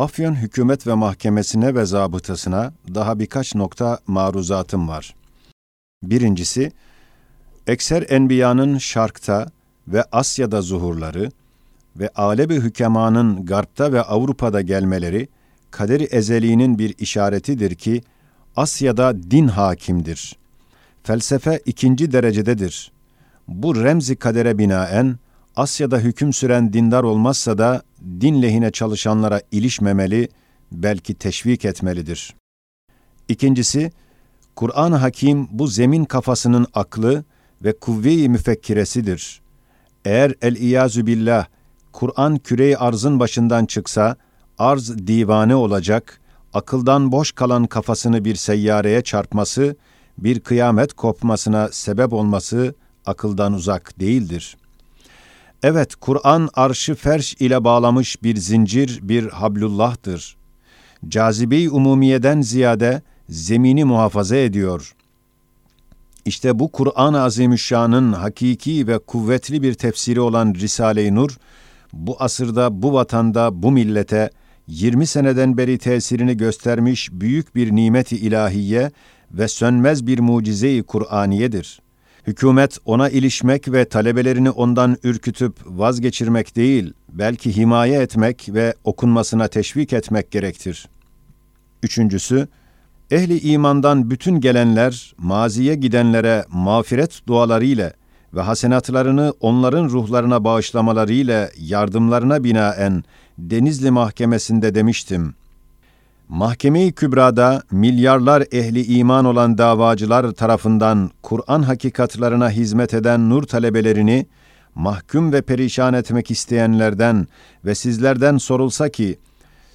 Afyon hükümet ve mahkemesine ve zabıtasına daha birkaç nokta maruzatım var. Birincisi, ekser enbiyanın şarkta ve Asya'da zuhurları ve alebi hükemanın garpta ve Avrupa'da gelmeleri, kaderi ezeliğinin bir işaretidir ki, Asya'da din hakimdir. Felsefe ikinci derecededir. Bu remzi kadere binaen, Asya'da hüküm süren dindar olmazsa da din lehine çalışanlara ilişmemeli, belki teşvik etmelidir. İkincisi, Kur'an-ı Hakim bu zemin kafasının aklı ve kuvve-i müfekkiresidir. Eğer el-iyazü billah, Kur'an küre arzın başından çıksa, arz divane olacak, akıldan boş kalan kafasını bir seyyareye çarpması, bir kıyamet kopmasına sebep olması akıldan uzak değildir. Evet, Kur'an arşı ferş ile bağlamış bir zincir, bir hablullah'tır. Cazibe-i umumiyeden ziyade zemini muhafaza ediyor. İşte bu Kur'an-ı Azimüşşan'ın hakiki ve kuvvetli bir tefsiri olan Risale-i Nur, bu asırda, bu vatanda, bu millete 20 seneden beri tesirini göstermiş büyük bir nimeti ilahiye ve sönmez bir mucize-i Kur'aniyedir. Hükümet ona ilişmek ve talebelerini ondan ürkütüp vazgeçirmek değil, belki himaye etmek ve okunmasına teşvik etmek gerektir. Üçüncüsü, ehli imandan bütün gelenler, maziye gidenlere mağfiret duaları ile ve hasenatlarını onların ruhlarına bağışlamalarıyla yardımlarına binaen Denizli Mahkemesi'nde demiştim. Mahkeme-i Kübra'da milyarlar ehli iman olan davacılar tarafından Kur'an hakikatlarına hizmet eden nur talebelerini mahkum ve perişan etmek isteyenlerden ve sizlerden sorulsa ki,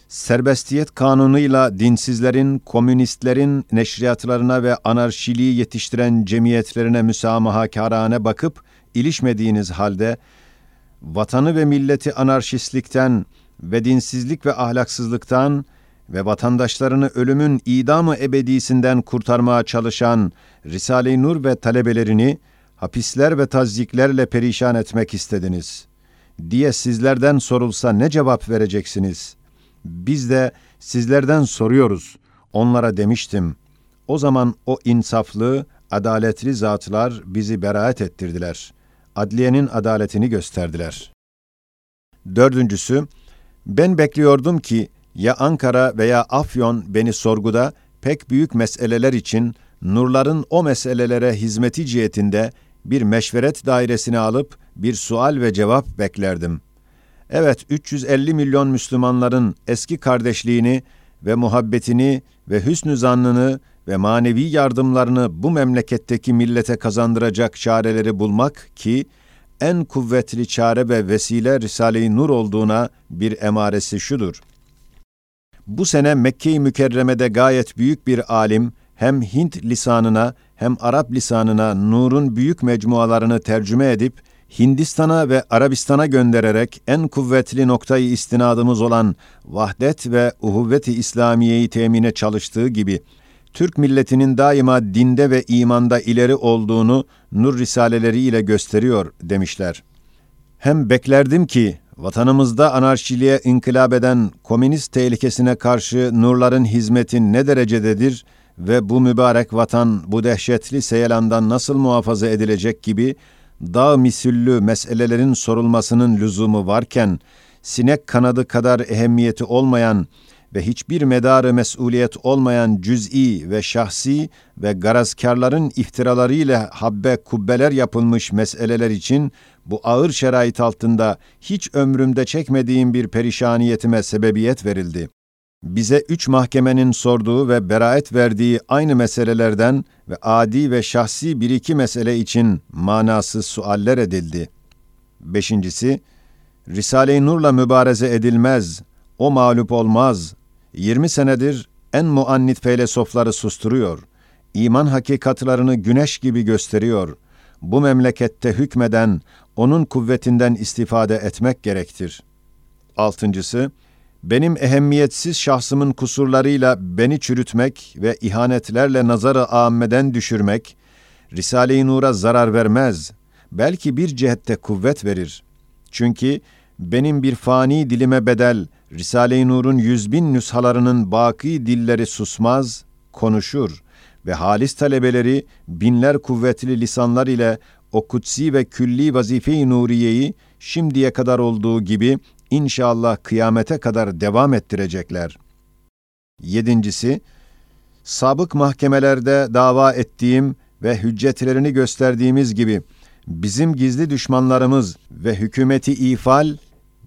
serbestiyet kanunuyla dinsizlerin, komünistlerin neşriyatlarına ve anarşiliği yetiştiren cemiyetlerine müsamahakarane bakıp ilişmediğiniz halde, vatanı ve milleti anarşistlikten ve dinsizlik ve ahlaksızlıktan ve vatandaşlarını ölümün idamı ebedisinden kurtarmaya çalışan Risale-i Nur ve talebelerini hapisler ve tazyiklerle perişan etmek istediniz diye sizlerden sorulsa ne cevap vereceksiniz? Biz de sizlerden soruyoruz. Onlara demiştim. O zaman o insaflı, adaletli zatlar bizi beraat ettirdiler. Adliyenin adaletini gösterdiler. Dördüncüsü, ben bekliyordum ki ya Ankara veya Afyon beni sorguda pek büyük meseleler için nurların o meselelere hizmeti cihetinde bir meşveret dairesine alıp bir sual ve cevap beklerdim. Evet, 350 milyon Müslümanların eski kardeşliğini ve muhabbetini ve hüsnü zannını ve manevi yardımlarını bu memleketteki millete kazandıracak çareleri bulmak ki en kuvvetli çare ve vesile Risale-i Nur olduğuna bir emaresi şudur. Bu sene Mekke-i Mükerreme'de gayet büyük bir alim hem Hint lisanına hem Arap lisanına Nur'un büyük mecmualarını tercüme edip Hindistan'a ve Arabistan'a göndererek en kuvvetli noktayı istinadımız olan vahdet ve uhuvvet-i İslamiye'yi temine çalıştığı gibi Türk milletinin daima dinde ve imanda ileri olduğunu nur risaleleri ile gösteriyor demişler. Hem beklerdim ki vatanımızda anarşiliğe inkılap eden komünist tehlikesine karşı nurların hizmetin ne derecededir ve bu mübarek vatan bu dehşetli seyelandan nasıl muhafaza edilecek gibi dağ misüllü meselelerin sorulmasının lüzumu varken, sinek kanadı kadar ehemmiyeti olmayan ve hiçbir medarı mesuliyet olmayan cüz'i ve şahsi ve garazkarların iftiralarıyla habbe kubbeler yapılmış meseleler için bu ağır şerait altında hiç ömrümde çekmediğim bir perişaniyetime sebebiyet verildi. Bize üç mahkemenin sorduğu ve beraet verdiği aynı meselelerden ve adi ve şahsi bir iki mesele için manasız sualler edildi. Beşincisi, Risale-i Nur'la mübareze edilmez, o mağlup olmaz. 20 senedir en muannit felsefeleri susturuyor. İman hakikatlarını güneş gibi gösteriyor. Bu memlekette hükmeden, onun kuvvetinden istifade etmek gerektir. Altıncısı, benim ehemmiyetsiz şahsımın kusurlarıyla beni çürütmek ve ihanetlerle nazarı âmmeden düşürmek, Risale-i Nur'a zarar vermez, belki bir cihette kuvvet verir. Çünkü benim bir fani dilime bedel, Risale-i Nur'un yüz bin nüshalarının baki dilleri susmaz, konuşur ve halis talebeleri binler kuvvetli lisanlar ile o kutsi ve külli vazife-i nuriyeyi şimdiye kadar olduğu gibi inşallah kıyamete kadar devam ettirecekler. Yedincisi, sabık mahkemelerde dava ettiğim ve hüccetlerini gösterdiğimiz gibi bizim gizli düşmanlarımız ve hükümeti ifal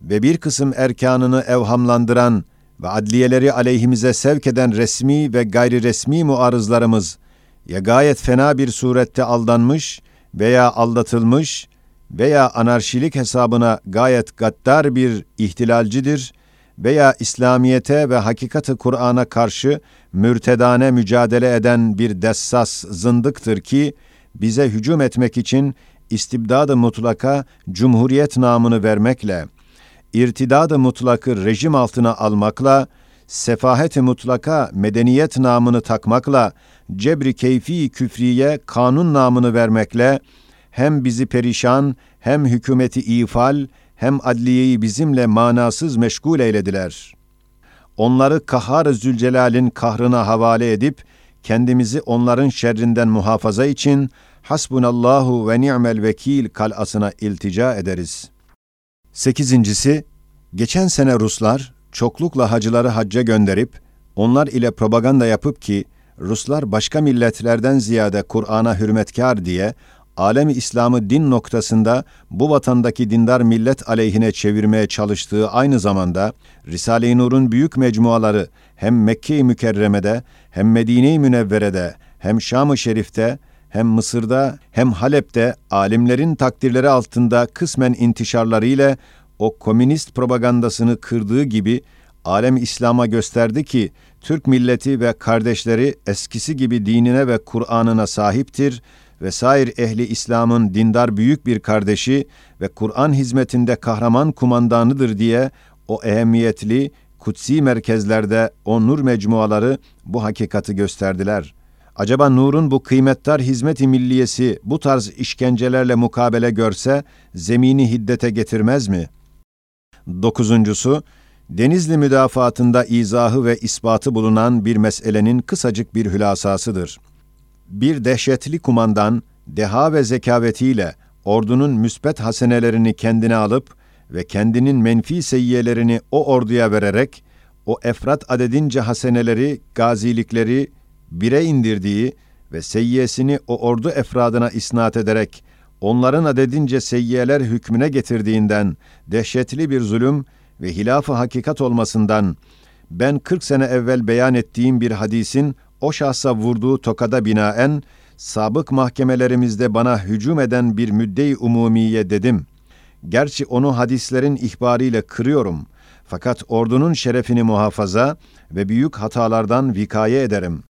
ve bir kısım erkanını evhamlandıran ve adliyeleri aleyhimize sevk eden resmi ve gayri resmi muarızlarımız ya gayet fena bir surette aldanmış veya aldatılmış veya anarşilik hesabına gayet gaddar bir ihtilalcidir veya İslamiyete ve hakikati Kur'an'a karşı mürtedane mücadele eden bir dessas zındıktır ki bize hücum etmek için istibdad-ı mutlaka cumhuriyet namını vermekle, irtidad-ı mutlakı rejim altına almakla, sefahet-i mutlaka medeniyet namını takmakla, cebri keyfi küfriye kanun namını vermekle, hem bizi perişan, hem hükümeti ifal, hem adliyeyi bizimle manasız meşgul eylediler. Onları kahhar Zülcelal'in kahrına havale edip, kendimizi onların şerrinden muhafaza için hasbunallahu ve ni'mel vekil kalasına iltica ederiz. Sekizincisi, geçen sene Ruslar çoklukla hacıları hacca gönderip, onlar ile propaganda yapıp ki, Ruslar başka milletlerden ziyade Kur'an'a hürmetkar diye alemi İslam'ı din noktasında bu vatandaki dindar millet aleyhine çevirmeye çalıştığı aynı zamanda Risale-i Nur'un büyük mecmuaları hem Mekke-i Mükerreme'de hem Medine-i Münevvere'de hem Şam-ı Şerif'te hem Mısır'da hem Halep'te alimlerin takdirleri altında kısmen intişarlarıyla o komünist propagandasını kırdığı gibi alem İslam'a gösterdi ki Türk milleti ve kardeşleri eskisi gibi dinine ve Kur'an'ına sahiptir ve sair ehli İslam'ın dindar büyük bir kardeşi ve Kur'an hizmetinde kahraman kumandanıdır diye o ehemmiyetli kutsi merkezlerde o nur mecmuaları bu hakikati gösterdiler. Acaba Nur'un bu kıymetdar hizmet-i milliyesi bu tarz işkencelerle mukabele görse zemini hiddete getirmez mi? Dokuzuncusu, Denizli müdafaatında izahı ve ispatı bulunan bir meselenin kısacık bir hülasasıdır. Bir dehşetli kumandan, deha ve zekavetiyle ordunun müsbet hasenelerini kendine alıp ve kendinin menfi seyyiyelerini o orduya vererek, o efrat adedince haseneleri, gazilikleri bire indirdiği ve seyyiyesini o ordu efradına isnat ederek, onların adedince seyyiyeler hükmüne getirdiğinden dehşetli bir zulüm ve hilaf-ı hakikat olmasından ben 40 sene evvel beyan ettiğim bir hadisin o şahsa vurduğu tokada binaen sabık mahkemelerimizde bana hücum eden bir müdde-i umumiye dedim. Gerçi onu hadislerin ihbarıyla kırıyorum. Fakat ordunun şerefini muhafaza ve büyük hatalardan vikaye ederim.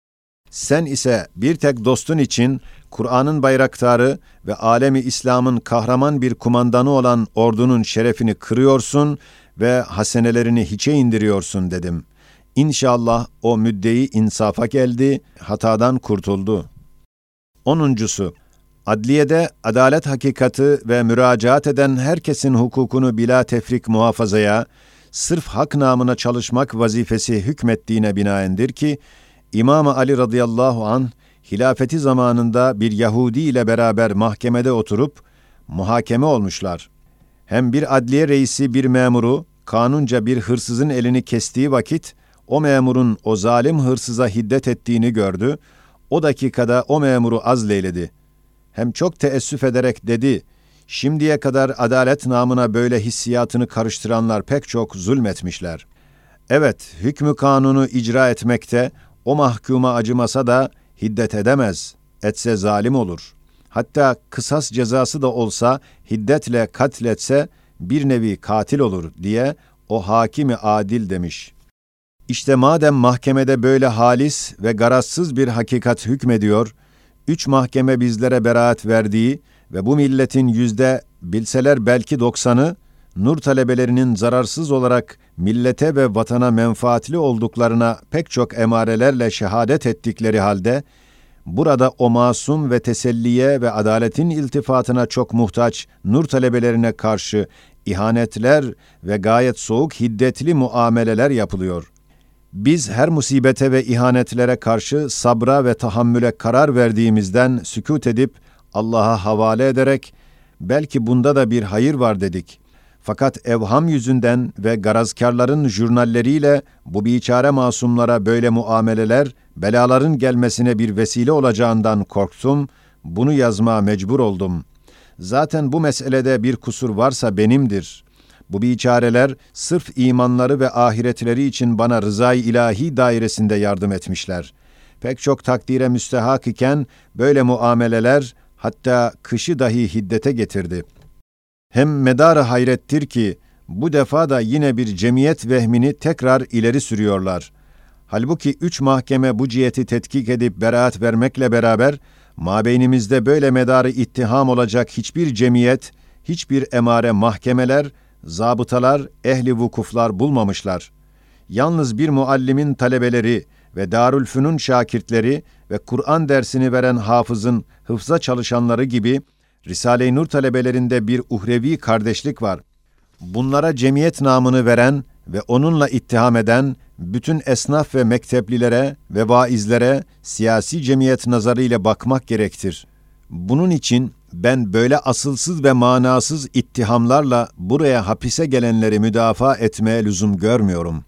Sen ise bir tek dostun için Kur'an'ın bayraktarı ve alemi İslam'ın kahraman bir kumandanı olan ordunun şerefini kırıyorsun ve hasenelerini hiçe indiriyorsun dedim. İnşallah o müddeyi insafa geldi, hatadan kurtuldu. Onuncusu, adliyede adalet hakikati ve müracaat eden herkesin hukukunu bila tefrik muhafazaya, sırf hak namına çalışmak vazifesi hükmettiğine binaendir ki, İmam Ali radıyallahu an hilafeti zamanında bir Yahudi ile beraber mahkemede oturup muhakeme olmuşlar. Hem bir adliye reisi bir memuru kanunca bir hırsızın elini kestiği vakit o memurun o zalim hırsıza hiddet ettiğini gördü. O dakikada o memuru azleyledi. Hem çok teessüf ederek dedi, şimdiye kadar adalet namına böyle hissiyatını karıştıranlar pek çok zulmetmişler. Evet, hükmü kanunu icra etmekte o mahkuma acımasa da hiddet edemez, etse zalim olur. Hatta kısas cezası da olsa hiddetle katletse bir nevi katil olur diye o hakimi adil demiş. İşte madem mahkemede böyle halis ve garazsız bir hakikat hükmediyor, üç mahkeme bizlere beraat verdiği ve bu milletin yüzde bilseler belki doksanı, nur talebelerinin zararsız olarak millete ve vatana menfaatli olduklarına pek çok emarelerle şehadet ettikleri halde, burada o masum ve teselliye ve adaletin iltifatına çok muhtaç nur talebelerine karşı ihanetler ve gayet soğuk hiddetli muameleler yapılıyor. Biz her musibete ve ihanetlere karşı sabra ve tahammüle karar verdiğimizden sükut edip Allah'a havale ederek belki bunda da bir hayır var dedik. Fakat evham yüzünden ve garazkarların jurnalleriyle bu biçare masumlara böyle muameleler, belaların gelmesine bir vesile olacağından korktum, bunu yazma mecbur oldum. Zaten bu meselede bir kusur varsa benimdir. Bu biçareler sırf imanları ve ahiretleri için bana rızay ilahi dairesinde yardım etmişler. Pek çok takdire müstehak iken böyle muameleler hatta kışı dahi hiddete getirdi. Hem medarı hayrettir ki bu defa da yine bir cemiyet vehmini tekrar ileri sürüyorlar. Halbuki üç mahkeme bu ciheti tetkik edip beraat vermekle beraber mabeynimizde böyle medarı ittiham olacak hiçbir cemiyet, hiçbir emare mahkemeler, zabıtalar, ehli vukuflar bulmamışlar. Yalnız bir muallimin talebeleri ve Darülfünun şakirtleri ve Kur'an dersini veren hafızın hıfza çalışanları gibi Risale-i Nur talebelerinde bir uhrevi kardeşlik var. Bunlara cemiyet namını veren ve onunla ittiham eden bütün esnaf ve mekteplilere ve vaizlere siyasi cemiyet nazarıyla bakmak gerektir. Bunun için ben böyle asılsız ve manasız ittihamlarla buraya hapise gelenleri müdafaa etmeye lüzum görmüyorum.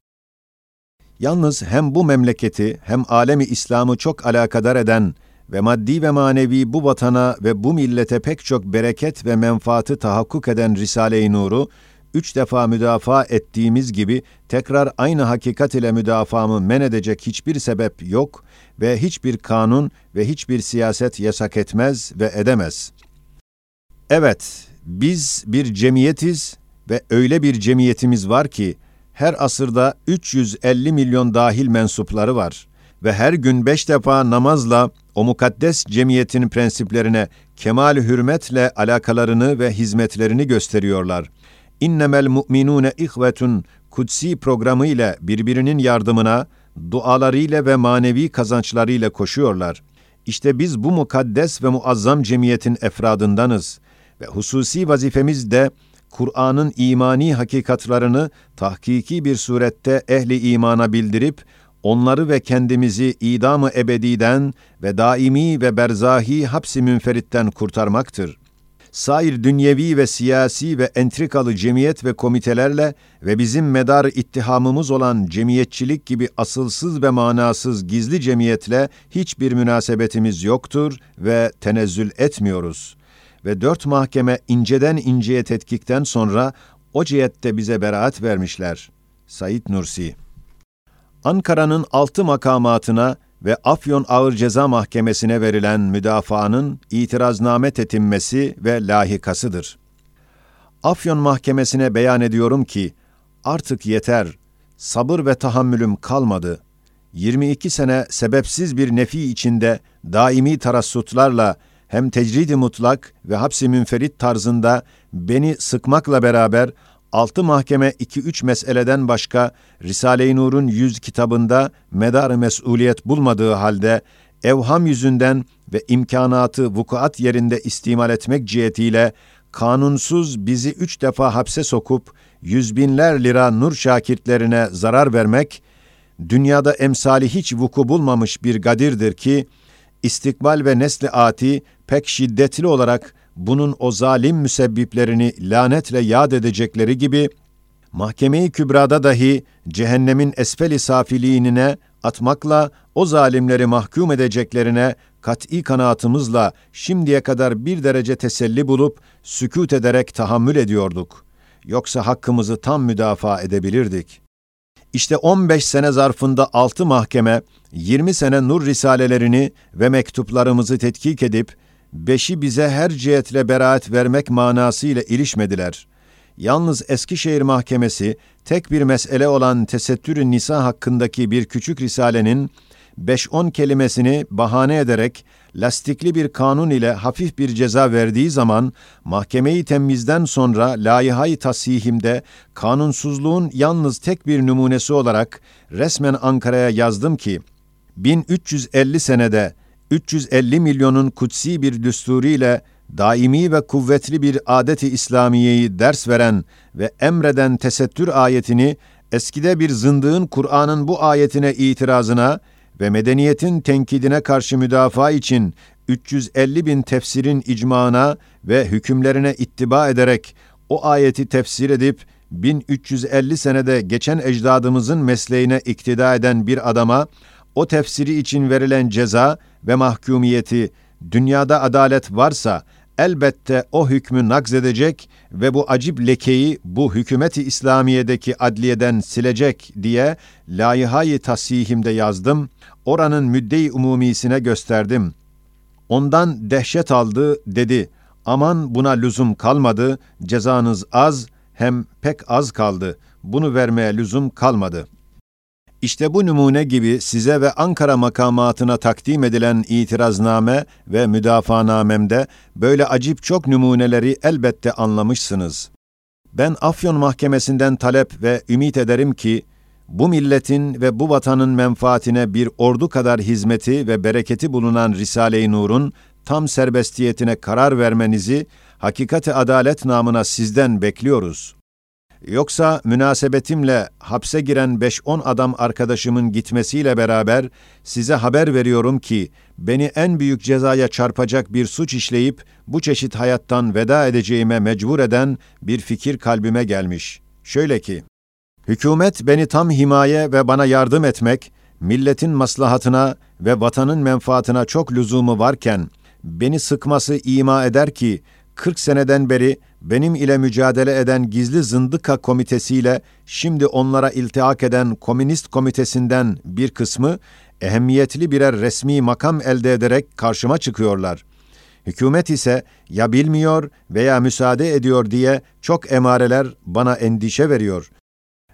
Yalnız hem bu memleketi hem alemi İslam'ı çok alakadar eden ve maddi ve manevi bu vatana ve bu millete pek çok bereket ve menfaatı tahakkuk eden Risale-i Nur'u üç defa müdafaa ettiğimiz gibi tekrar aynı hakikat ile müdafamı men edecek hiçbir sebep yok ve hiçbir kanun ve hiçbir siyaset yasak etmez ve edemez. Evet, biz bir cemiyetiz ve öyle bir cemiyetimiz var ki her asırda 350 milyon dahil mensupları var ve her gün beş defa namazla o mukaddes cemiyetin prensiplerine kemal hürmetle alakalarını ve hizmetlerini gösteriyorlar. İnnemel mu'minune ihvetun kutsi programı ile birbirinin yardımına, dualarıyla ve manevi kazançlarıyla koşuyorlar. İşte biz bu mukaddes ve muazzam cemiyetin efradındanız ve hususi vazifemiz de Kur'an'ın imani hakikatlarını tahkiki bir surette ehli imana bildirip onları ve kendimizi idamı ebediden ve daimi ve berzahi hapsi münferitten kurtarmaktır. Sair dünyevi ve siyasi ve entrikalı cemiyet ve komitelerle ve bizim medar ittihamımız olan cemiyetçilik gibi asılsız ve manasız gizli cemiyetle hiçbir münasebetimiz yoktur ve tenezzül etmiyoruz. Ve dört mahkeme inceden inceye tetkikten sonra o cihette bize beraat vermişler. Said Nursi Ankara'nın altı makamatına ve Afyon Ağır Ceza Mahkemesi'ne verilen müdafaanın itirazname tetinmesi ve lahikasıdır. Afyon Mahkemesi'ne beyan ediyorum ki, artık yeter, sabır ve tahammülüm kalmadı. 22 sene sebepsiz bir nefi içinde daimi tarassutlarla hem tecridi mutlak ve hapsi münferit tarzında beni sıkmakla beraber altı mahkeme iki üç meseleden başka Risale-i Nur'un yüz kitabında medar mesuliyet bulmadığı halde evham yüzünden ve imkanatı vukuat yerinde istimal etmek cihetiyle kanunsuz bizi üç defa hapse sokup yüz binler lira nur şakirtlerine zarar vermek, dünyada emsali hiç vuku bulmamış bir gadirdir ki, istikbal ve nesli ati pek şiddetli olarak bunun o zalim müsebbiplerini lanetle yad edecekleri gibi, mahkeme-i kübrada dahi cehennemin esfeli atmakla o zalimleri mahkum edeceklerine kat'i kanaatımızla şimdiye kadar bir derece teselli bulup sükut ederek tahammül ediyorduk. Yoksa hakkımızı tam müdafaa edebilirdik. İşte 15 sene zarfında 6 mahkeme, 20 sene nur risalelerini ve mektuplarımızı tetkik edip, beşi bize her cihetle beraat vermek manasıyla ilişmediler. Yalnız Eskişehir Mahkemesi tek bir mesele olan tesettürü nisa hakkındaki bir küçük risalenin 5-10 kelimesini bahane ederek lastikli bir kanun ile hafif bir ceza verdiği zaman mahkemeyi temizden sonra layihayı tasihimde kanunsuzluğun yalnız tek bir numunesi olarak resmen Ankara'ya yazdım ki 1350 senede 350 milyonun kutsi bir düsturiyle daimi ve kuvvetli bir adeti İslamiyeyi ders veren ve emreden tesettür ayetini eskide bir zındığın Kur'an'ın bu ayetine itirazına ve medeniyetin tenkidine karşı müdafaa için 350 bin tefsirin icmağına ve hükümlerine ittiba ederek o ayeti tefsir edip 1350 senede geçen ecdadımızın mesleğine iktida eden bir adama o tefsiri için verilen ceza ve mahkumiyeti dünyada adalet varsa elbette o hükmü nakzedecek ve bu acip lekeyi bu hükümeti İslamiye'deki adliyeden silecek diye layihayı tasihimde yazdım. Oranın müdde-i umumisine gösterdim. Ondan dehşet aldı dedi. Aman buna lüzum kalmadı, cezanız az hem pek az kaldı. Bunu vermeye lüzum kalmadı.'' İşte bu numune gibi size ve Ankara makamatına takdim edilen itirazname ve müdafaanamemde böyle acip çok numuneleri elbette anlamışsınız. Ben Afyon Mahkemesi'nden talep ve ümit ederim ki, bu milletin ve bu vatanın menfaatine bir ordu kadar hizmeti ve bereketi bulunan Risale-i Nur'un tam serbestiyetine karar vermenizi hakikati adalet namına sizden bekliyoruz.'' Yoksa münasebetimle hapse giren 5-10 adam arkadaşımın gitmesiyle beraber size haber veriyorum ki beni en büyük cezaya çarpacak bir suç işleyip bu çeşit hayattan veda edeceğime mecbur eden bir fikir kalbime gelmiş. Şöyle ki, hükümet beni tam himaye ve bana yardım etmek, milletin maslahatına ve vatanın menfaatine çok lüzumu varken, beni sıkması ima eder ki, 40 seneden beri benim ile mücadele eden gizli zındıka komitesiyle şimdi onlara iltihak eden komünist komitesinden bir kısmı ehemmiyetli birer resmi makam elde ederek karşıma çıkıyorlar. Hükümet ise ya bilmiyor veya müsaade ediyor diye çok emareler bana endişe veriyor.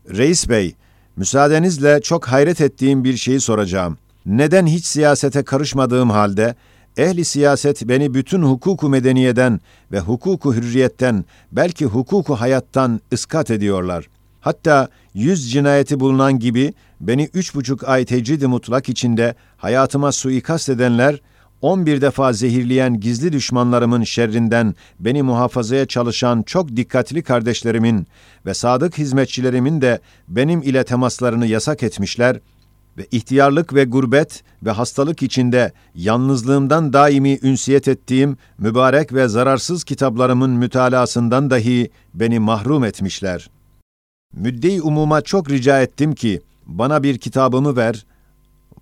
Reis Bey, müsaadenizle çok hayret ettiğim bir şeyi soracağım. Neden hiç siyasete karışmadığım halde Ehli siyaset beni bütün hukuku medeniyeden ve hukuku hürriyetten, belki hukuku hayattan ıskat ediyorlar. Hatta yüz cinayeti bulunan gibi beni üç buçuk ay tecridi mutlak içinde hayatıma suikast edenler, on bir defa zehirleyen gizli düşmanlarımın şerrinden beni muhafazaya çalışan çok dikkatli kardeşlerimin ve sadık hizmetçilerimin de benim ile temaslarını yasak etmişler.'' Ve ihtiyarlık ve gurbet ve hastalık içinde yalnızlığımdan daimi ünsiyet ettiğim mübarek ve zararsız kitaplarımın mütalasından dahi beni mahrum etmişler. Müdde-i umuma çok rica ettim ki, bana bir kitabımı ver,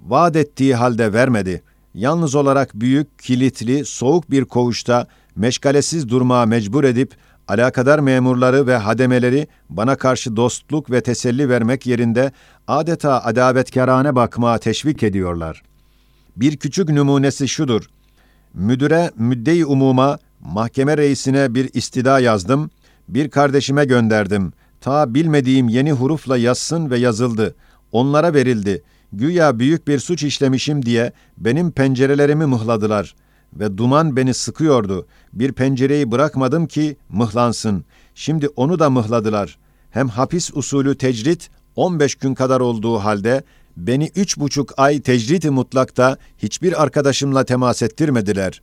vaat ettiği halde vermedi. Yalnız olarak büyük, kilitli, soğuk bir koğuşta meşgalesiz durmaya mecbur edip, alakadar memurları ve hademeleri bana karşı dostluk ve teselli vermek yerinde adeta adavetkarane bakmaya teşvik ediyorlar. Bir küçük numunesi şudur. Müdüre, müdde-i umuma, mahkeme reisine bir istida yazdım, bir kardeşime gönderdim. Ta bilmediğim yeni hurufla yazsın ve yazıldı. Onlara verildi. Güya büyük bir suç işlemişim diye benim pencerelerimi mıhladılar ve duman beni sıkıyordu. Bir pencereyi bırakmadım ki mıhlansın. Şimdi onu da mıhladılar. Hem hapis usulü tecrit 15 gün kadar olduğu halde beni üç buçuk ay tecrit-i mutlakta hiçbir arkadaşımla temas ettirmediler.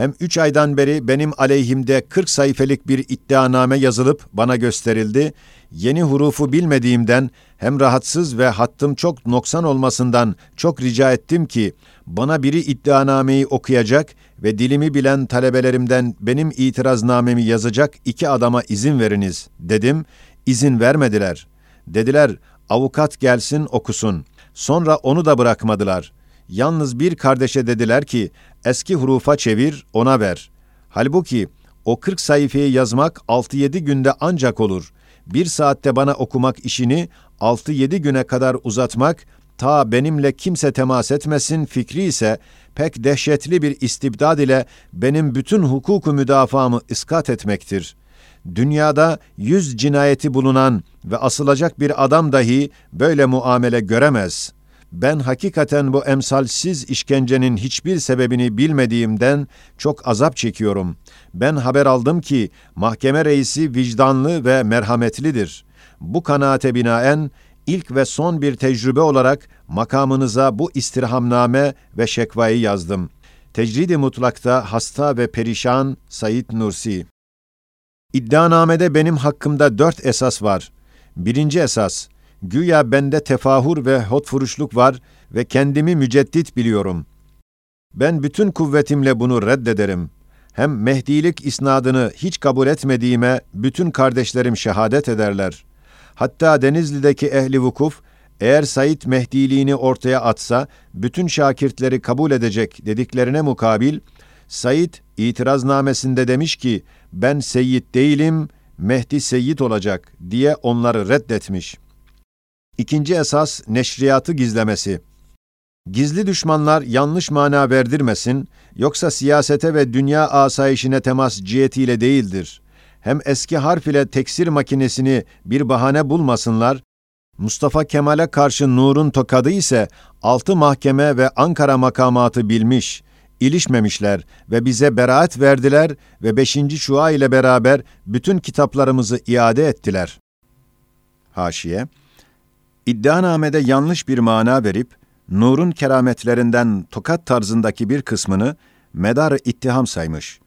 Hem üç aydan beri benim aleyhimde 40 sayfelik bir iddianame yazılıp bana gösterildi. Yeni hurufu bilmediğimden hem rahatsız ve hattım çok noksan olmasından çok rica ettim ki bana biri iddianameyi okuyacak ve dilimi bilen talebelerimden benim itiraznamemi yazacak iki adama izin veriniz dedim. İzin vermediler. Dediler avukat gelsin okusun. Sonra onu da bırakmadılar. Yalnız bir kardeşe dediler ki eski hurufa çevir ona ver. Halbuki o 40 sayfayı yazmak 6-7 günde ancak olur. Bir saatte bana okumak işini 6-7 güne kadar uzatmak ta benimle kimse temas etmesin fikri ise pek dehşetli bir istibdad ile benim bütün hukuku müdafaamı iskat etmektir. Dünyada yüz cinayeti bulunan ve asılacak bir adam dahi böyle muamele göremez. Ben hakikaten bu emsalsiz işkencenin hiçbir sebebini bilmediğimden çok azap çekiyorum. Ben haber aldım ki mahkeme reisi vicdanlı ve merhametlidir. Bu kanaate binaen ilk ve son bir tecrübe olarak makamınıza bu istirhamname ve şekvayı yazdım. Tecridi mutlakta hasta ve perişan Said Nursi. İddianamede benim hakkımda dört esas var. Birinci esas, güya bende tefahur ve hotfuruşluk var ve kendimi müceddit biliyorum. Ben bütün kuvvetimle bunu reddederim. Hem Mehdilik isnadını hiç kabul etmediğime bütün kardeşlerim şehadet ederler. Hatta Denizli'deki ehli vukuf, eğer Said Mehdiliğini ortaya atsa, bütün şakirtleri kabul edecek dediklerine mukabil, Said itiraznamesinde demiş ki, ben seyyid değilim, Mehdi seyyid olacak diye onları reddetmiş. İkinci esas neşriyatı gizlemesi. Gizli düşmanlar yanlış mana verdirmesin, yoksa siyasete ve dünya asayişine temas cihetiyle değildir. Hem eski harf ile teksir makinesini bir bahane bulmasınlar, Mustafa Kemal'e karşı Nur'un tokadı ise altı mahkeme ve Ankara makamatı bilmiş, ilişmemişler ve bize beraat verdiler ve beşinci şua ile beraber bütün kitaplarımızı iade ettiler. Haşiye, İddianamede yanlış bir mana verip, Nur'un kerametlerinden tokat tarzındaki bir kısmını medar ittiham saymış.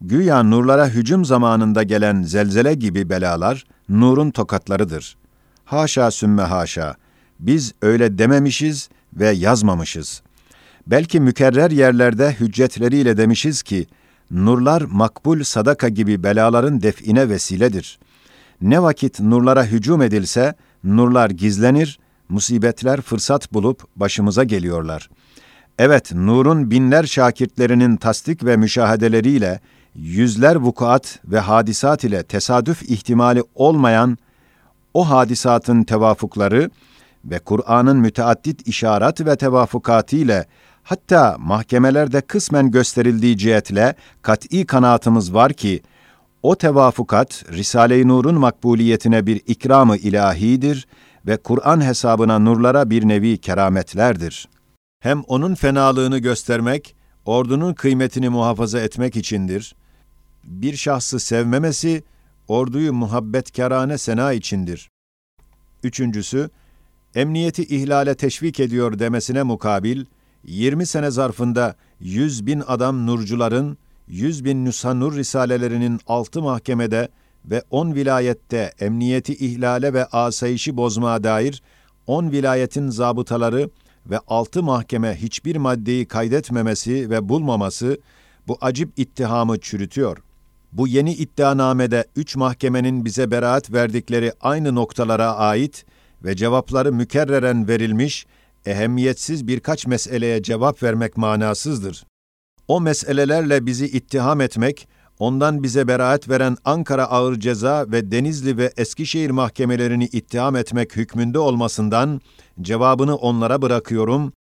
Güya nurlara hücum zamanında gelen zelzele gibi belalar, Nur'un tokatlarıdır. Haşa sümme haşa, biz öyle dememişiz ve yazmamışız. Belki mükerrer yerlerde hüccetleriyle demişiz ki, nurlar makbul sadaka gibi belaların define vesiledir. Ne vakit nurlara hücum edilse, nurlar gizlenir, musibetler fırsat bulup başımıza geliyorlar. Evet, nurun binler şakirtlerinin tasdik ve müşahedeleriyle, yüzler vukuat ve hadisat ile tesadüf ihtimali olmayan o hadisatın tevafukları ve Kur'an'ın müteaddit işaret ve tevafukatı ile hatta mahkemelerde kısmen gösterildiği cihetle kat'i kanaatımız var ki, o tevafukat, Risale-i Nur'un makbuliyetine bir ikramı ilahidir ve Kur'an hesabına nurlara bir nevi kerametlerdir. Hem onun fenalığını göstermek, ordunun kıymetini muhafaza etmek içindir. Bir şahsı sevmemesi, orduyu muhabbetkarane sena içindir. Üçüncüsü, emniyeti ihlale teşvik ediyor demesine mukabil, 20 sene zarfında 100 bin adam nurcuların, 100 bin nüsha nur risalelerinin altı mahkemede ve 10 vilayette emniyeti ihlale ve asayişi bozmaya dair 10 vilayetin zabıtaları ve 6 mahkeme hiçbir maddeyi kaydetmemesi ve bulmaması bu acip ittihamı çürütüyor. Bu yeni iddianamede üç mahkemenin bize beraat verdikleri aynı noktalara ait ve cevapları mükerreren verilmiş, ehemmiyetsiz birkaç meseleye cevap vermek manasızdır. O meselelerle bizi ittiham etmek, ondan bize beraat veren Ankara Ağır Ceza ve Denizli ve Eskişehir mahkemelerini ittiham etmek hükmünde olmasından cevabını onlara bırakıyorum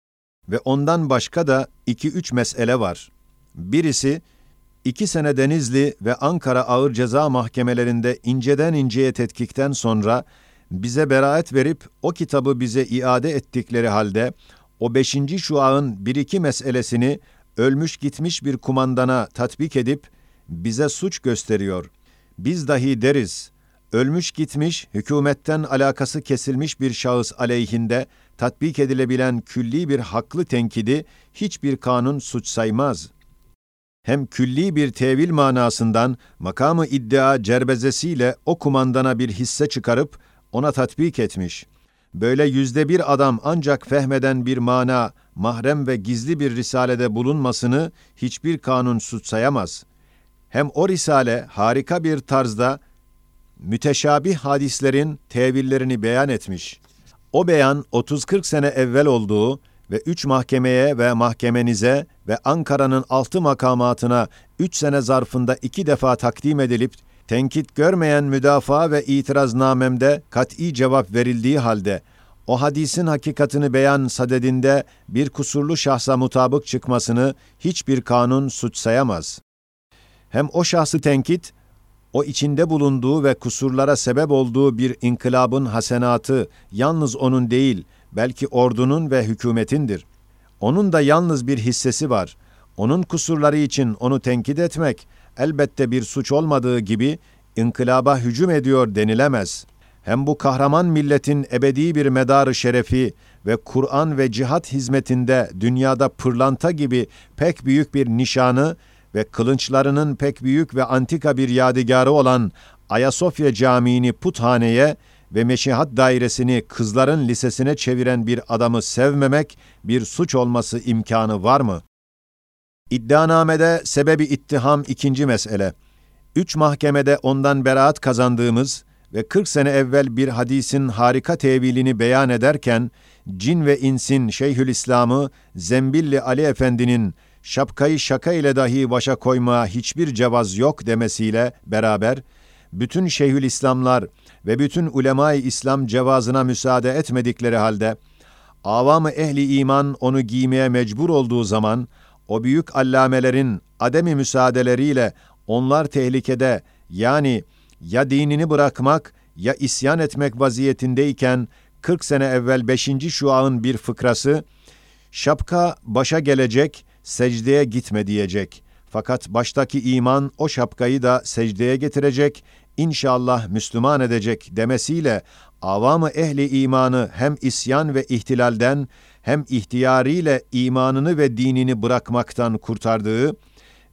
ve ondan başka da iki üç mesele var. Birisi, iki sene Denizli ve Ankara Ağır Ceza mahkemelerinde inceden inceye tetkikten sonra bize beraat verip o kitabı bize iade ettikleri halde o beşinci şuağın bir iki meselesini ölmüş gitmiş bir kumandana tatbik edip bize suç gösteriyor. Biz dahi deriz, ölmüş gitmiş, hükümetten alakası kesilmiş bir şahıs aleyhinde tatbik edilebilen külli bir haklı tenkidi hiçbir kanun suç saymaz. Hem külli bir tevil manasından makamı iddia cerbezesiyle o kumandana bir hisse çıkarıp ona tatbik etmiş. Böyle yüzde bir adam ancak fehmeden bir mana, mahrem ve gizli bir risalede bulunmasını hiçbir kanun suç sayamaz. Hem o risale harika bir tarzda müteşabih hadislerin tevillerini beyan etmiş. O beyan 30-40 sene evvel olduğu ve üç mahkemeye ve mahkemenize ve Ankara'nın altı makamatına üç sene zarfında iki defa takdim edilip tenkit görmeyen müdafaa ve itiraznamemde kat'i cevap verildiği halde o hadisin hakikatini beyan sadedinde bir kusurlu şahsa mutabık çıkmasını hiçbir kanun suç sayamaz. Hem o şahsı tenkit, o içinde bulunduğu ve kusurlara sebep olduğu bir inkılabın hasenatı yalnız onun değil, belki ordunun ve hükümetindir. Onun da yalnız bir hissesi var. Onun kusurları için onu tenkit etmek elbette bir suç olmadığı gibi inkılaba hücum ediyor denilemez. hem bu kahraman milletin ebedi bir medarı şerefi ve Kur'an ve cihat hizmetinde dünyada pırlanta gibi pek büyük bir nişanı ve kılınçlarının pek büyük ve antika bir yadigarı olan Ayasofya Camii'ni puthaneye ve meşihat dairesini kızların lisesine çeviren bir adamı sevmemek bir suç olması imkanı var mı? İddianamede sebebi ittiham ikinci mesele. Üç mahkemede ondan beraat kazandığımız ve 40 sene evvel bir hadisin harika tevilini beyan ederken, cin ve insin Şeyhülislam'ı Zembilli Ali Efendi'nin şapkayı şaka ile dahi başa koymaya hiçbir cevaz yok demesiyle beraber, bütün Şeyhülislamlar ve bütün ulema-i İslam cevazına müsaade etmedikleri halde, avam-ı ehli iman onu giymeye mecbur olduğu zaman, o büyük allamelerin ademi müsaadeleriyle onlar tehlikede yani ya dinini bırakmak ya isyan etmek vaziyetindeyken 40 sene evvel 5. şuağın bir fıkrası şapka başa gelecek, secdeye gitme diyecek. Fakat baştaki iman o şapkayı da secdeye getirecek, inşallah Müslüman edecek demesiyle avamı ehli imanı hem isyan ve ihtilalden hem ihtiyariyle imanını ve dinini bırakmaktan kurtardığı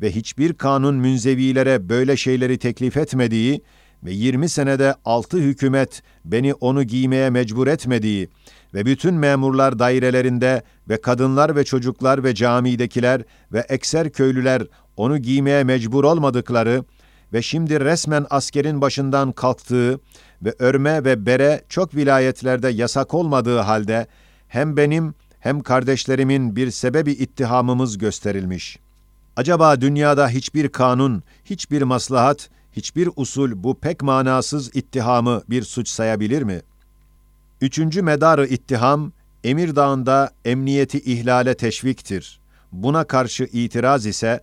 ve hiçbir kanun münzevilere böyle şeyleri teklif etmediği ve 20 senede altı hükümet beni onu giymeye mecbur etmediği ve bütün memurlar dairelerinde ve kadınlar ve çocuklar ve camidekiler ve ekser köylüler onu giymeye mecbur olmadıkları ve şimdi resmen askerin başından kalktığı ve örme ve bere çok vilayetlerde yasak olmadığı halde hem benim hem kardeşlerimin bir sebebi ittihamımız gösterilmiş. Acaba dünyada hiçbir kanun, hiçbir maslahat, hiçbir usul bu pek manasız ittihamı bir suç sayabilir mi? Üçüncü medarı ittiham, Emir Dağı'nda emniyeti ihlale teşviktir. Buna karşı itiraz ise,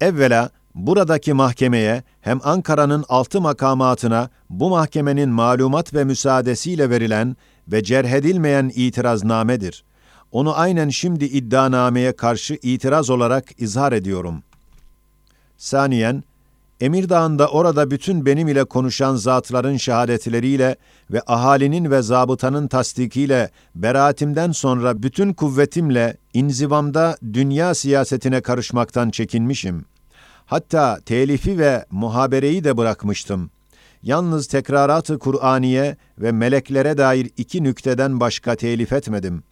evvela buradaki mahkemeye hem Ankara'nın altı makamatına bu mahkemenin malumat ve müsaadesiyle verilen ve cerhedilmeyen itiraznamedir. Onu aynen şimdi iddianameye karşı itiraz olarak izhar ediyorum. Saniyen, Emirdağ'ında orada bütün benim ile konuşan zatların şehadetleriyle ve ahalinin ve zabıtanın tasdikiyle beraatimden sonra bütün kuvvetimle inzivamda dünya siyasetine karışmaktan çekinmişim. Hatta telifi ve muhabereyi de bırakmıştım. Yalnız tekrarat-ı Kur'aniye ve meleklere dair iki nükteden başka telif etmedim.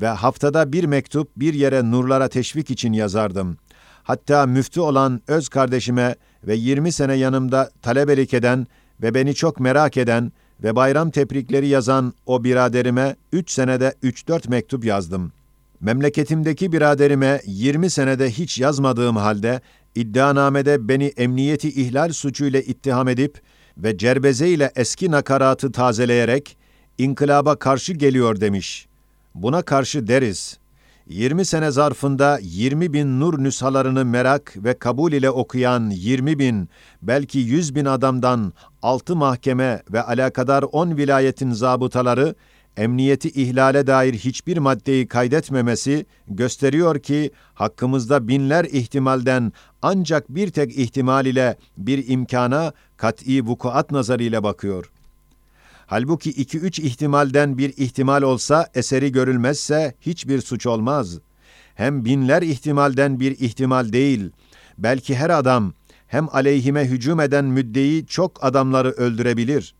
Ve haftada bir mektup bir yere nurlara teşvik için yazardım. Hatta müftü olan öz kardeşime ve 20 sene yanımda talebelik eden ve beni çok merak eden ve bayram tebrikleri yazan o biraderime 3 senede 3-4 mektup yazdım. Memleketimdeki biraderime 20 senede hiç yazmadığım halde iddianamede beni emniyeti ihlal suçuyla ittiham edip ve cerbeze ile eski nakaratı tazeleyerek inkılaba karşı geliyor demiş. Buna karşı deriz. 20 sene zarfında 20 bin nur nüshalarını merak ve kabul ile okuyan 20 bin, belki 100 bin adamdan 6 mahkeme ve alakadar 10 vilayetin zabıtaları, emniyeti ihlale dair hiçbir maddeyi kaydetmemesi gösteriyor ki hakkımızda binler ihtimalden ancak bir tek ihtimal ile bir imkana kat'i vukuat nazarıyla bakıyor. Halbuki iki üç ihtimalden bir ihtimal olsa eseri görülmezse hiçbir suç olmaz. Hem binler ihtimalden bir ihtimal değil, belki her adam hem aleyhime hücum eden müddeyi çok adamları öldürebilir.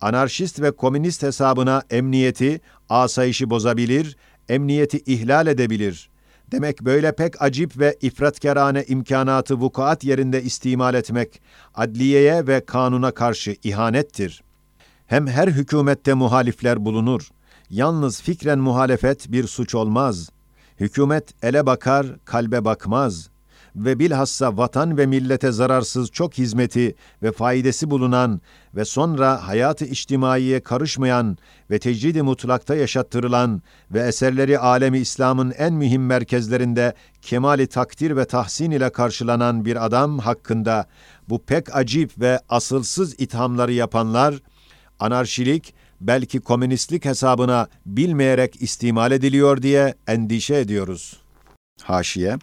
Anarşist ve komünist hesabına emniyeti, asayişi bozabilir, emniyeti ihlal edebilir. Demek böyle pek acip ve ifratkarane imkanatı vukuat yerinde istimal etmek, adliyeye ve kanuna karşı ihanettir.'' Hem her hükümette muhalifler bulunur. Yalnız fikren muhalefet bir suç olmaz. Hükümet ele bakar, kalbe bakmaz. Ve bilhassa vatan ve millete zararsız çok hizmeti ve faydası bulunan ve sonra hayatı içtimaiye karışmayan ve tecrid-i mutlakta yaşattırılan ve eserleri alemi İslam'ın en mühim merkezlerinde kemali takdir ve tahsin ile karşılanan bir adam hakkında bu pek acip ve asılsız ithamları yapanlar, anarşilik, belki komünistlik hesabına bilmeyerek istimal ediliyor diye endişe ediyoruz. Haşiye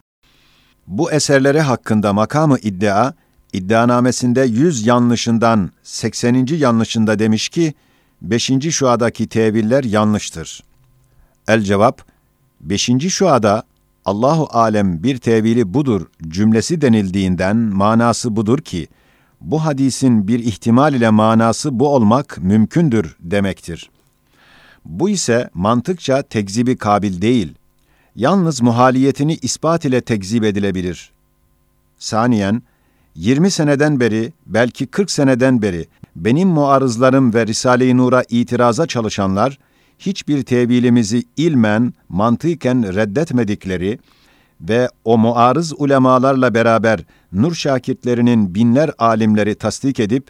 Bu eserleri hakkında makamı iddia, İddianamesinde 100 yanlışından 80. yanlışında demiş ki, 5. şuadaki teviller yanlıştır. El cevap, 5. şuada Allahu alem bir tevili budur cümlesi denildiğinden manası budur ki, bu hadisin bir ihtimal ile manası bu olmak mümkündür demektir. Bu ise mantıkça tekzibi kabil değil. Yalnız muhaliyetini ispat ile tekzip edilebilir. Saniyen, 20 seneden beri, belki 40 seneden beri benim muarızlarım ve Risale-i Nur'a itiraza çalışanlar, hiçbir tevilimizi ilmen, mantıken reddetmedikleri ve o muarız ulemalarla beraber nur şakirtlerinin binler alimleri tasdik edip,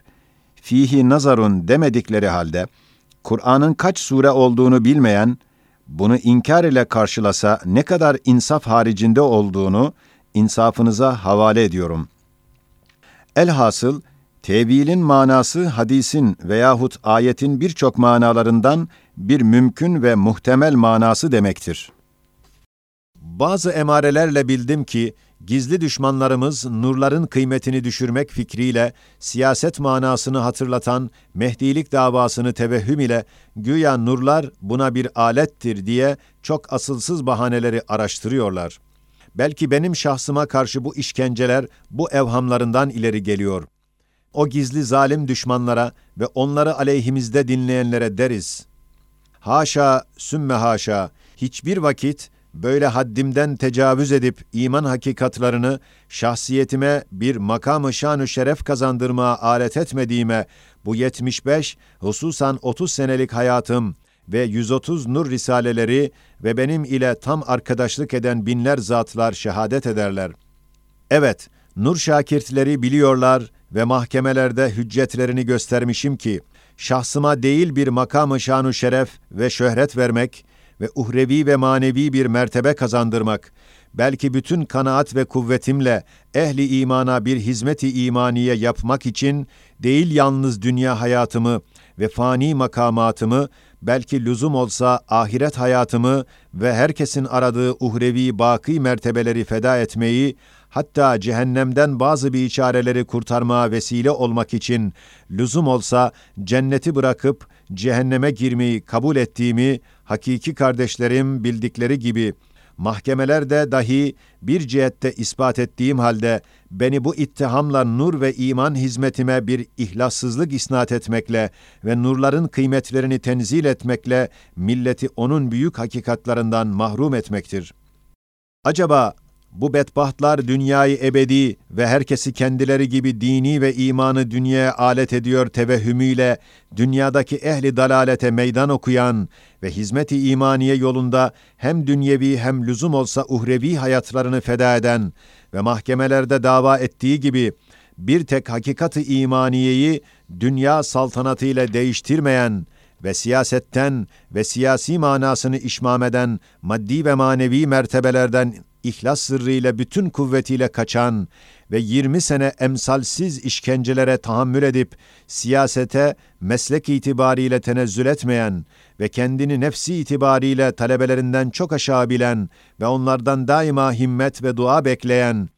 fihi nazarun demedikleri halde, Kur'an'ın kaç sure olduğunu bilmeyen, bunu inkar ile karşılasa ne kadar insaf haricinde olduğunu insafınıza havale ediyorum. Elhasıl, tevilin manası hadisin veyahut ayetin birçok manalarından bir mümkün ve muhtemel manası demektir. Bazı emarelerle bildim ki, gizli düşmanlarımız nurların kıymetini düşürmek fikriyle siyaset manasını hatırlatan Mehdilik davasını tevehhüm ile güya nurlar buna bir alettir diye çok asılsız bahaneleri araştırıyorlar. Belki benim şahsıma karşı bu işkenceler bu evhamlarından ileri geliyor. O gizli zalim düşmanlara ve onları aleyhimizde dinleyenlere deriz. Haşa, sümme haşa, hiçbir vakit böyle haddimden tecavüz edip iman hakikatlarını şahsiyetime bir makamı şanı şeref kazandırmaya alet etmediğime bu 75 hususan 30 senelik hayatım ve 130 nur risaleleri ve benim ile tam arkadaşlık eden binler zatlar şehadet ederler. Evet, nur şakirtleri biliyorlar ve mahkemelerde hüccetlerini göstermişim ki, şahsıma değil bir makamı şanu şeref ve şöhret vermek ve uhrevi ve manevi bir mertebe kazandırmak, belki bütün kanaat ve kuvvetimle ehli imana bir hizmeti imaniye yapmak için değil yalnız dünya hayatımı ve fani makamatımı, belki lüzum olsa ahiret hayatımı ve herkesin aradığı uhrevi baki mertebeleri feda etmeyi, hatta cehennemden bazı biçareleri kurtarmaya vesile olmak için lüzum olsa cenneti bırakıp cehenneme girmeyi kabul ettiğimi hakiki kardeşlerim bildikleri gibi mahkemelerde dahi bir cihette ispat ettiğim halde beni bu ittihamla nur ve iman hizmetime bir ihlassızlık isnat etmekle ve nurların kıymetlerini tenzil etmekle milleti onun büyük hakikatlarından mahrum etmektir. Acaba bu bedbahtlar dünyayı ebedi ve herkesi kendileri gibi dini ve imanı dünyaya alet ediyor tevehhümüyle dünyadaki ehli dalalete meydan okuyan ve hizmeti imaniye yolunda hem dünyevi hem lüzum olsa uhrevi hayatlarını feda eden ve mahkemelerde dava ettiği gibi bir tek hakikati imaniyeyi dünya saltanatı ile değiştirmeyen ve siyasetten ve siyasi manasını işmam eden maddi ve manevi mertebelerden ihlas sırrıyla bütün kuvvetiyle kaçan ve 20 sene emsalsiz işkencelere tahammül edip siyasete meslek itibariyle tenezzül etmeyen ve kendini nefsi itibariyle talebelerinden çok aşağı bilen ve onlardan daima himmet ve dua bekleyen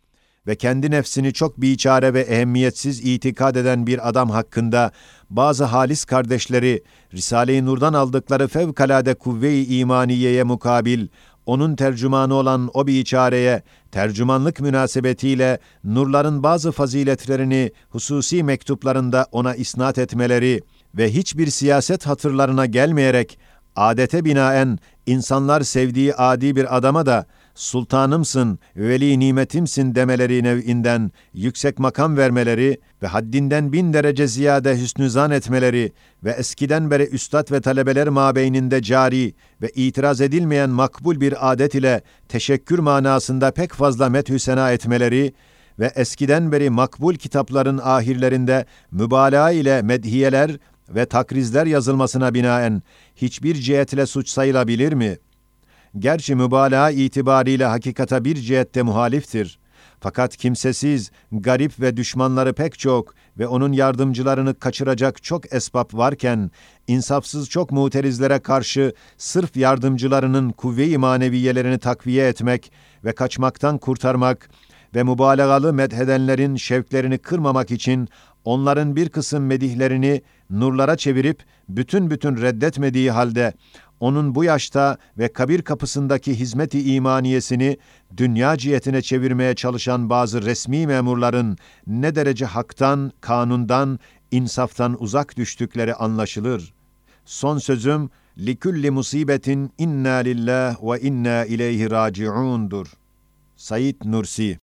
ve kendi nefsini çok biçare ve ehemmiyetsiz itikad eden bir adam hakkında bazı halis kardeşleri Risale-i Nur'dan aldıkları fevkalade kuvve-i imaniyeye mukabil onun tercümanı olan o biçareye tercümanlık münasebetiyle nurların bazı faziletlerini hususi mektuplarında ona isnat etmeleri ve hiçbir siyaset hatırlarına gelmeyerek adete binaen insanlar sevdiği adi bir adama da sultanımsın, veli nimetimsin demeleri nev'inden yüksek makam vermeleri ve haddinden bin derece ziyade hüsnü zan etmeleri ve eskiden beri üstad ve talebeler mabeyninde cari ve itiraz edilmeyen makbul bir adet ile teşekkür manasında pek fazla methü sena etmeleri ve eskiden beri makbul kitapların ahirlerinde mübalağa ile medhiyeler ve takrizler yazılmasına binaen hiçbir cihetle suç sayılabilir mi?'' Gerçi mübalağa itibariyle hakikata bir cihette muhaliftir. Fakat kimsesiz, garip ve düşmanları pek çok ve onun yardımcılarını kaçıracak çok esbab varken, insafsız çok muterizlere karşı sırf yardımcılarının kuvve-i maneviyelerini takviye etmek ve kaçmaktan kurtarmak ve mübalağalı medhedenlerin şevklerini kırmamak için onların bir kısım medihlerini nurlara çevirip bütün bütün reddetmediği halde onun bu yaşta ve kabir kapısındaki hizmeti imaniyesini dünya cihetine çevirmeye çalışan bazı resmi memurların ne derece haktan, kanundan, insaftan uzak düştükleri anlaşılır. Son sözüm likulli musibetin inna lillah ve inna ileyhi raciundur. Said Nursi